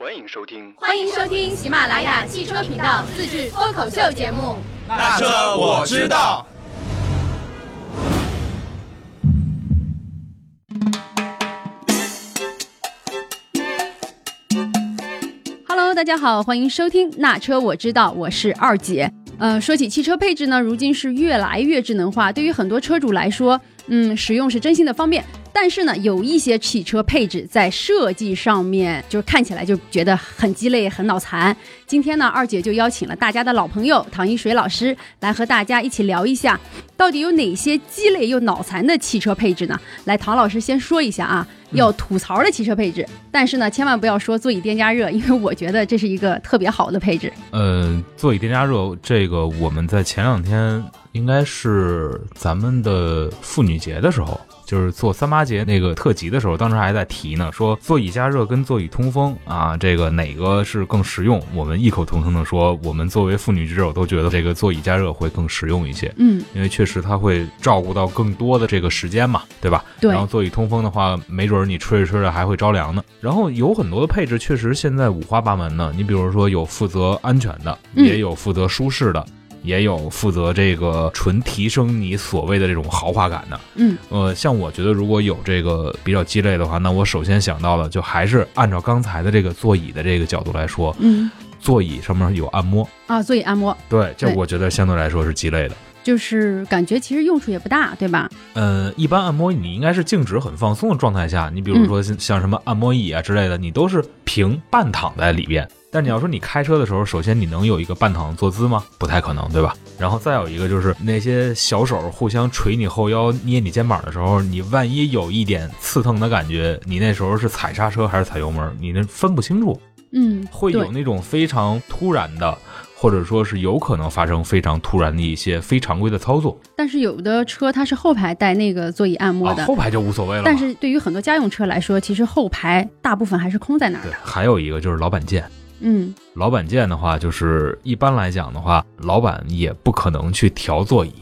欢迎收听。欢迎收听喜马拉雅汽车频道自制脱口秀节目。那车我知道。Hello，大家好，欢迎收听《那车我知道》，我是二姐。呃，说起汽车配置呢，如今是越来越智能化，对于很多车主来说，嗯，使用是真心的方便。但是呢，有一些汽车配置在设计上面，就是看起来就觉得很鸡肋、很脑残。今天呢，二姐就邀请了大家的老朋友唐一水老师来和大家一起聊一下，到底有哪些鸡肋又脑残的汽车配置呢？来，唐老师先说一下啊，要吐槽的汽车配置，但是呢，千万不要说座椅电加热，因为我觉得这是一个特别好的配置。呃，座椅电加热这个，我们在前两天应该是咱们的妇女节的时候，就是做三八节那个特辑的时候，当时还在提呢，说座椅加热跟座椅通风啊，这个哪个是更实用？我们异口同声的说，我们作为妇女之友都觉得这个座椅加热会更实用一些。嗯，因为确实它会照顾到更多的这个时间嘛，对吧？对然后座椅通风的话，没准儿你吹着吹着还会着凉呢。然后有很多的配置确实现在五花八门呢。你比如说有负责安全的，嗯也有负责舒适的。也有负责这个纯提升你所谓的这种豪华感的，嗯，呃，像我觉得如果有这个比较鸡肋的话，那我首先想到的就还是按照刚才的这个座椅的这个角度来说，嗯座椅上面有按摩，啊，座椅按摩对，这我觉得相对来说是鸡肋的。就是感觉其实用处也不大，对吧？呃，一般按摩你应该是静止很放松的状态下，你比如说像像什么按摩椅啊之类的，你都是平半躺在里边。但你要说你开车的时候，首先你能有一个半躺坐姿吗？不太可能，对吧？然后再有一个就是那些小手互相捶你后腰、捏你肩膀的时候，你万一有一点刺疼的感觉，你那时候是踩刹车还是踩油门，你那分不清楚，嗯，会有那种非常突然的，或者说是有可能发生非常突然的一些非常规的操作。但是有的车它是后排带那个座椅按摩的，啊，后排就无所谓了。但是对于很多家用车来说，其实后排大部分还是空在那儿对的。，还有一个就是老板键。嗯老板键的话，就是一般来讲的话，老板也不可能去调座椅，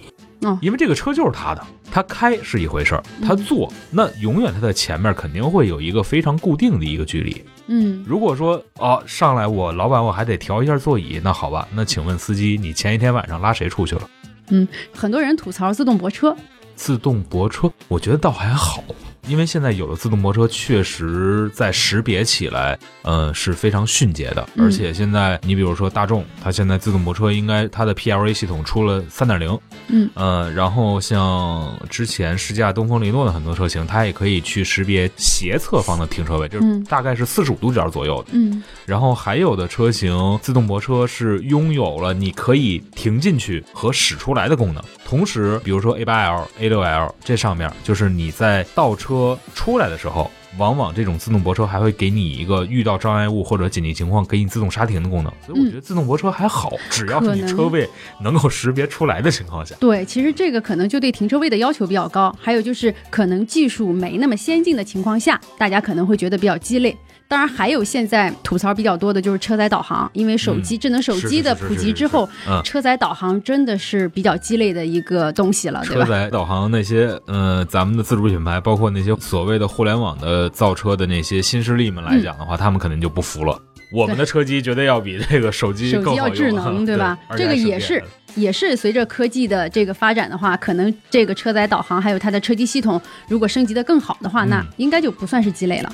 哦因为这个车就是他的，他开是一回事儿，他嗯坐那永远他的前面肯定会有一个非常固定的一个距离。嗯，如果说哦上来我老板我还得调一下座椅，那好吧，那请问司机你前一天晚上拉谁出去了？嗯很多人吐槽自动泊车，自动泊车，我觉得倒还好，因为现在有的自动泊车确实在识别起来，呃，是非常迅捷的。嗯而且现在你比如说大众，它现在自动泊车应该它的 PLA 系统出了三点零，嗯呃，然后像之前试驾东风雷诺的很多车型，它也可以去识别斜侧方的停车位，就是嗯大概是四十五度角左右的。嗯然后还有的车型自动泊车是拥有了你可以停进去和驶出来的功能。同时，比如说 A 8 L、A 6 L 这上面，就是你在倒车出来的时候。往往这种自动泊车还会给你一个遇到障碍物或者紧急情况给你自动刹停的功能，所以我觉得自动泊车还好，只要是你车位能够识别出来的情况下。对，其实这个可能就对停车位的要求比较高，还有就是可能技术没那么先进的情况下，大家可能会觉得比较鸡肋。当然，还有现在吐槽比较多的就是车载导航，因为手机、智能手机的普及之后，嗯车载导航真的是比较鸡肋的一个东西了，对吧车？载导航那些，呃，咱们的自主品牌，包括那些所谓的互联网的造车的那些新势力们来讲的话，他们肯定就不服了。我们的车机绝对要比这个手机 手机要更智能，对吧？这个也是也是随着科技的这个发展的话，可能这个车载导航还有它的车机系统，如果升级的更好的话，那嗯应该就不算是鸡肋了。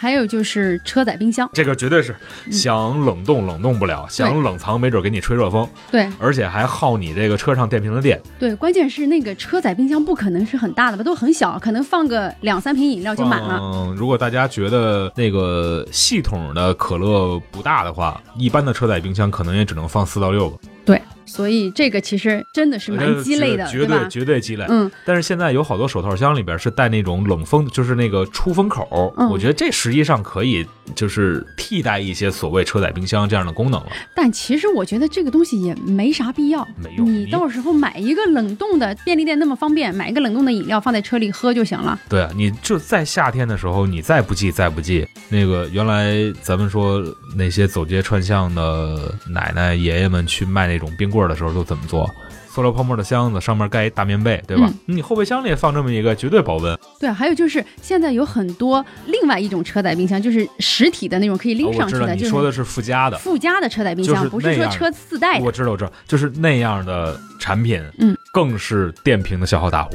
还有就是车载冰箱，这个绝对是嗯想冷冻冷冻不了，想冷藏没准给你吹热风，对而且还耗你这个车上电瓶的电。对，关键是那个车载冰箱不可能是很大的吧，都很小，可能放个两三瓶饮料就满了。嗯，如果大家觉得那个系统的可乐不大的话，一般的车载冰箱可能也只能放四到六个，对，所以这个其实真的是蛮鸡肋的，绝对吧？绝对鸡肋。嗯，但是现在有好多手套箱里边是带那种冷风，就是那个出风口，嗯我觉得这实际上可以就是替代一些所谓车载冰箱这样的功能了。但其实我觉得这个东西也没啥必要，没用你到时候买一个冷冻的，便利店那么方便，买一个冷冻的饮料放在车里喝就行了。对啊，你就在夏天的时候，你再不济再不济，那个原来咱们说那些走街串巷的奶奶爷爷们去卖那种冰棍的时候都怎么做？塑料泡沫的箱子，上面盖一大棉被，对吧？你后备箱里也放这么一个，绝对保温。对，还有就是现在有很多另外一种车载冰箱，就是实体的那种可以拎上去的，你说的是附加的，附加的车载冰箱，不是说车自带的。我知道，我知道，就是那样的产品，嗯，更是电瓶的消耗大户。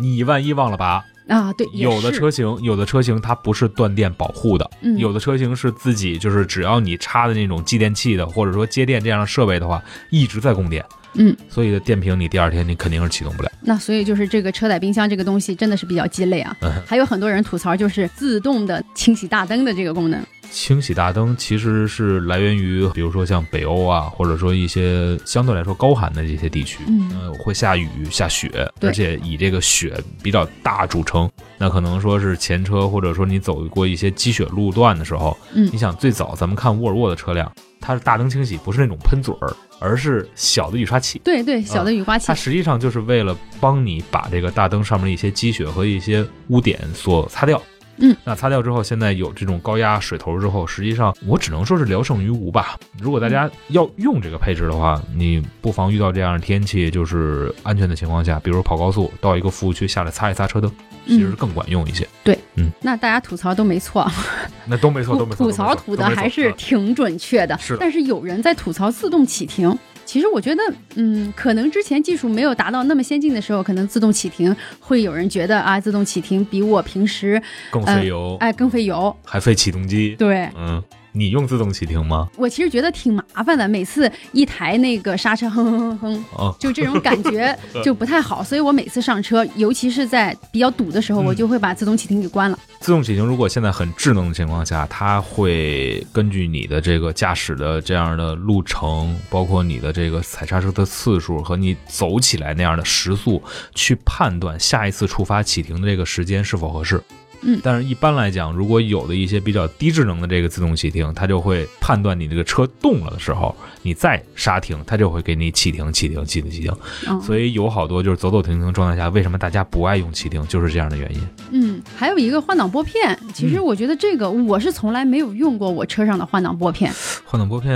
你万一忘了拔。啊，对，有的车型，有的车型它不是断电保护的，有的车型是自己就是只要你插的那种继电器的，或者说接电这样的设备的话，一直在供电，嗯，所以的电瓶你第二天你肯定是启动不了。那所以就是这个车载冰箱这个东西真的是比较鸡肋啊，还有很多人吐槽就是自动的清洗大灯的这个功能。清洗大灯其实是来源于，比如说像北欧啊，或者说一些相对来说高寒的这些地区，嗯，会下雨下雪，而且以这个雪比较大著称。那可能说是前车，或者说你走过一些积雪路段的时候，嗯，你想最早咱们看沃尔沃的车辆，它是大灯清洗，不是那种喷嘴儿，而是小的雨刷器。对对，小的雨刷器。它实际上就是为了帮你把这个大灯上面的一些积雪和一些污点所擦掉。嗯，那擦掉之后，现在有这种高压水头之后，实际上我只能说是聊胜于无吧。如果大家要用这个配置的话，你不妨遇到这样的天气，就是安全的情况下，比如跑高速到一个服务区下来擦一擦车灯，其实更管用一些。对，嗯，那大家吐槽都没错，那都没错，都没错，吐槽吐的还是挺准确的。是，但是有人在吐槽自动启停。其实我觉得，嗯，可能之前技术没有达到那么先进的时候，可能自动启停会有人觉得啊，自动启停比我平时更费油，哎，更费油，还费启动机。对，嗯。你用自动启停吗？我其实觉得挺麻烦的，每次一抬那个刹车，哼哼哼哼，就这种感觉 就不太好，所以我每次上车，尤其是在比较堵的时候，我就会把自动启停给关了。自动启停如果现在很智能的情况下，它会根据你的这个驾驶的这样的路程，包括你的这个踩刹车的次数和你走起来那样的时速，去判断下一次触发启停的这个时间是否合适。嗯，但是一般来讲，如果有的一些比较低智能的这个自动启停，它就会判断你这个车动了的时候，你再刹停，它就会给你启停、启停、启停、启停。所以有好多就是走走停停状态下，为什么大家不爱用启停，就是这样的原因。嗯，还有一个换挡拨片，其实我觉得这个我是从来没有用过我车上的换挡拨片。换挡拨片，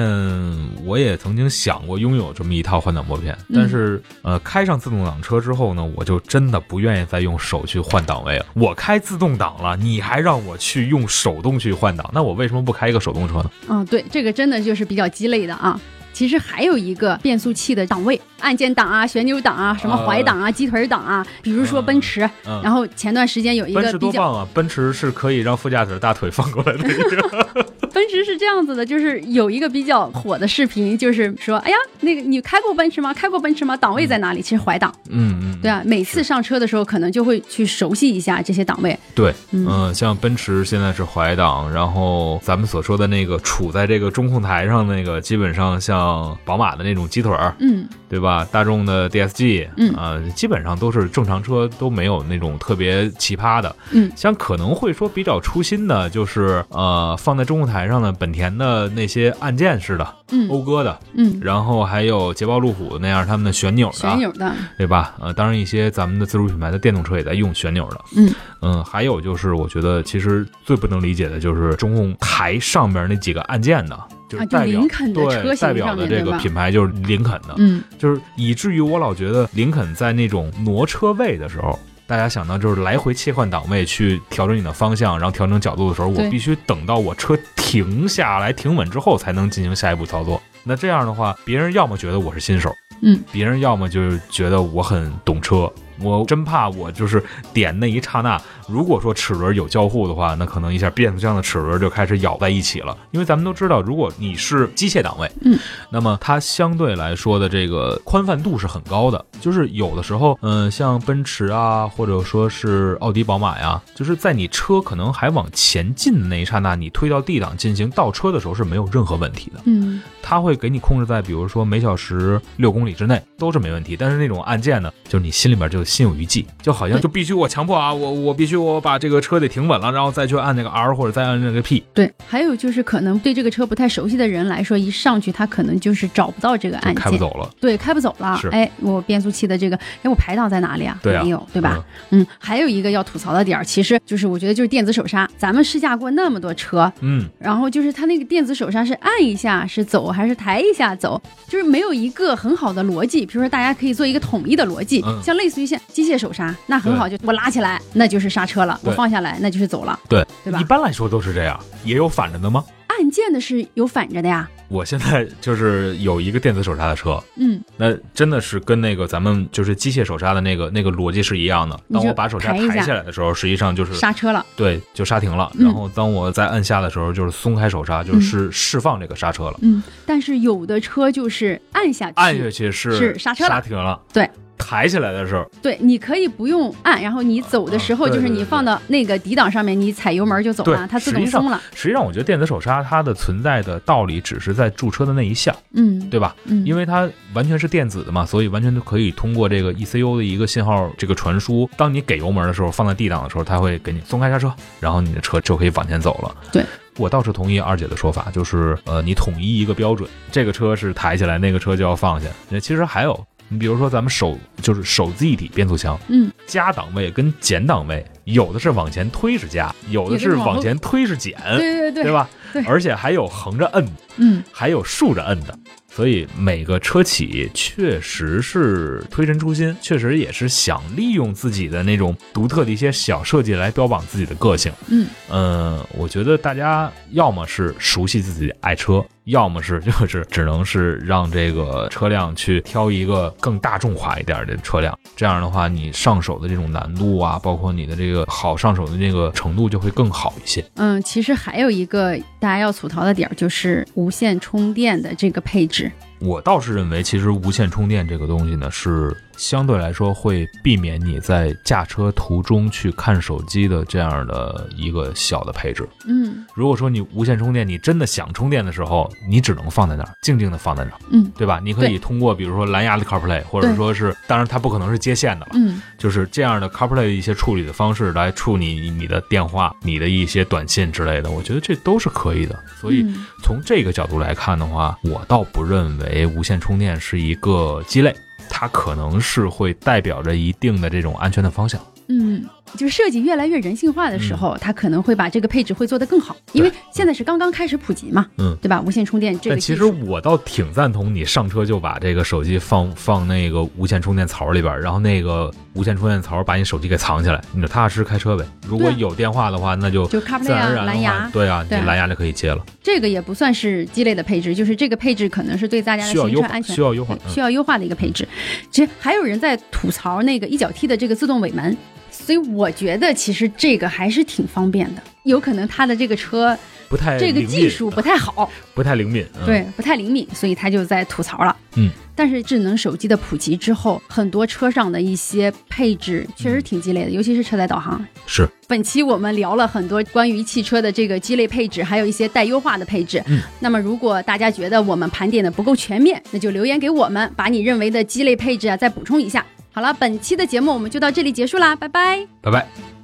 我也曾经想过拥有这么一套换挡拨片，但是呃，开上自动挡车之后呢，我就真的不愿意再用手去换挡位了。我开自动挡。了，你还让我去用手动去换挡，那我为什么不开一个手动车呢？嗯，对，这个真的就是比较鸡肋的啊。其实还有一个变速器的档位，按键档啊、旋钮档啊、什么怀档啊、鸡腿档啊，比如说奔驰。然后前段时间有一个比较啊，奔驰是可以让副驾驶的大腿放过来的。奔驰是这样子的，就是有一个比较火的视频，就是说，哎呀，那个你开过奔驰吗？开过奔驰吗？档位在哪里？其实怀档。嗯嗯。对啊，每次上车的时候，可能就会去熟悉一下这些档位。对，嗯，像奔驰现在是怀档，然后咱们所说的那个处在这个中控台上那个，基本上像宝马的那种鸡腿儿，嗯，对吧？大众的 DSG，嗯啊，基本上都是正常车都没有那种特别奇葩的。嗯，像可能会说比较出新的，就是呃，放在中控台。台上的本田的那些按键式的，嗯，讴歌的，嗯，然后还有捷豹路虎那样他们的旋钮的，旋钮的，对吧？呃，当然一些咱们的自主品牌的电动车也在用旋钮的，嗯。嗯，还有就是我觉得其实最不能理解的就是中控台上面那几个按键的，就是代表对代表的这个品牌就是林肯的，嗯，就是以至于我老觉得林肯在那种挪车位的时候。大家想到就是来回切换档位去调整你的方向，然后调整角度的时候，我必须等到我车停下来停稳之后才能进行下一步操作。那这样的话，别人要么觉得我是新手，嗯，别人要么就是觉得我很懂车。我真怕我就是点那一刹那，如果说齿轮有交互的话，那可能一下变速箱的齿轮就开始咬在一起了。因为咱们都知道，如果你是机械档位，嗯，那么它相对来说的这个宽泛度是很高的。就是有的时候，嗯，像奔驰啊，或者说是奥迪、宝马呀，就是在你车可能还往前进的那一刹那，你推到 D 档进行倒车的时候是没有任何问题的。嗯，它会给你控制在比如说每小时六公里之内都是没问题。但是那种按键呢，就是你心里边就。心有余悸，就好像就必须我强迫啊，我我必须我把这个车得停稳了，然后再去按那个 R 或者再按那个 P，对，还有就是可能对这个车不太熟悉的人来说，一上去他可能就是找不到这个按键，开不走了。对，开不走了是。哎，我变速器的这个，哎，我排档在哪里啊？对啊没有，对吧？嗯，还有一个要吐槽的点儿，其实就是我觉得就是电子手刹。咱们试驾过那么多车，嗯，然后就是它那个电子手刹是按一下是走还是抬一下走，就是没有一个很好的逻辑。比如说，大家可以做一个统一的逻辑，嗯像类似于像机械手刹，那很好，就我拉起来那就是刹车了，我放下来那就是走了。对，对吧一般来说都是这样，也有反着的吗？按键的是有反着的呀，我现在就是有一个电子手刹的车，嗯，那真的是跟那个咱们就是机械手刹的那个那个逻辑是一样的。当我把手刹抬起来的时候，实际上就是刹车了。对，就刹停了。嗯然后当我再按下的时候，就是松开手刹，就是释放这个刹车了。嗯，但是有的车就是按下去，按下去是是刹车了刹停了。对，抬起来的时候，对，你可以不用按，然后你走的时候，就是你放到那个底档上面，你踩油门就走了，它自动松了。实际上我觉得电子手刹它的存在的道理只是在驻车的那一项，嗯，对吧？嗯，因为它完全是电子的嘛，所以完全都可以通过这个 ECU 的一个信号这个传输，当你给油门的时候，放在 D 档的时候，它会给你松开刹车，然后你的车就可以往前走了。对。我倒是同意二姐的说法，就是呃，你统一一个标准，这个车是抬起来，那个车就要放下。那其实还有，你比如说咱们手就是手自一体变速箱，嗯，加档位跟减档位，有的是往前推是加，有的是往前推是减，对对对对？吧？对而且还有横着摁，嗯，还有竖着摁的，所以每个车企确实是推陈出新，确实也是想利用自己的那种独特的一些小设计来标榜自己的个性。嗯，嗯，我觉得大家要么是熟悉自己的爱车，要么是就是只能是让这个车辆去挑一个更大众化一点的车辆，这样的话你上手的这种难度啊，包括你的这个好上手的这个程度就会更好一些。嗯，其实还有一个大家要吐槽的点，就是无线充电的这个配置。我倒是认为，其实无线充电这个东西呢，是相对来说会避免你在驾车途中去看手机的这样的一个小的配置。嗯。如果说你无线充电，你真的想充电的时候，你只能放在那儿，静静的放在那儿，嗯。对吧？你可以通过比如说蓝牙的 CarPlay，或者说是，当然它不可能是接线的了，嗯。就是这样的 CarPlay 的一些处理的方式来处理你的电话、你的一些短信之类的，我觉得这都是可以的。所以嗯从这个角度来看的话，我倒不认为无线充电是一个鸡肋，它可能是会代表着一定的这种安全的方向。嗯，就是设计越来越人性化的时候，它可能会把这个配置会做得更好，因为现在是刚刚开始普及嘛，嗯，对吧？无线充电这个但其，实我倒挺赞同你上车就把这个手机放放那个无线充电槽里边，然后那个无线充电槽把你手机给藏起来，你就踏踏实实开车呗。如果有电话的话，那就就自 CarPlay 然而啊、然蓝牙，对啊，你蓝牙就可以接了。这个也不算是鸡肋的配置，就是这个配置可能是对大家的需要安全需要优化对。需要优化的一个配置。其实还有人在吐槽那个一脚踢的这个自动尾门，所以我觉得其实这个还是挺方便的。有可能他的这个车不太这个技术不太好，不太灵敏。嗯、对，不太灵敏，所以他就在吐槽了。嗯，但是智能手机的普及之后，很多车上的一些配置确实挺鸡肋的，尤其是车载导航。是本期我们聊了很多关于汽车的这个鸡肋配置，还有一些待优化的配置。嗯，那么如果大家觉得我们盘点的不够全面，那就留言给我们，把你认为的鸡肋配置啊再补充一下。好了，本期的节目我们就到这里结束啦，拜拜。拜拜。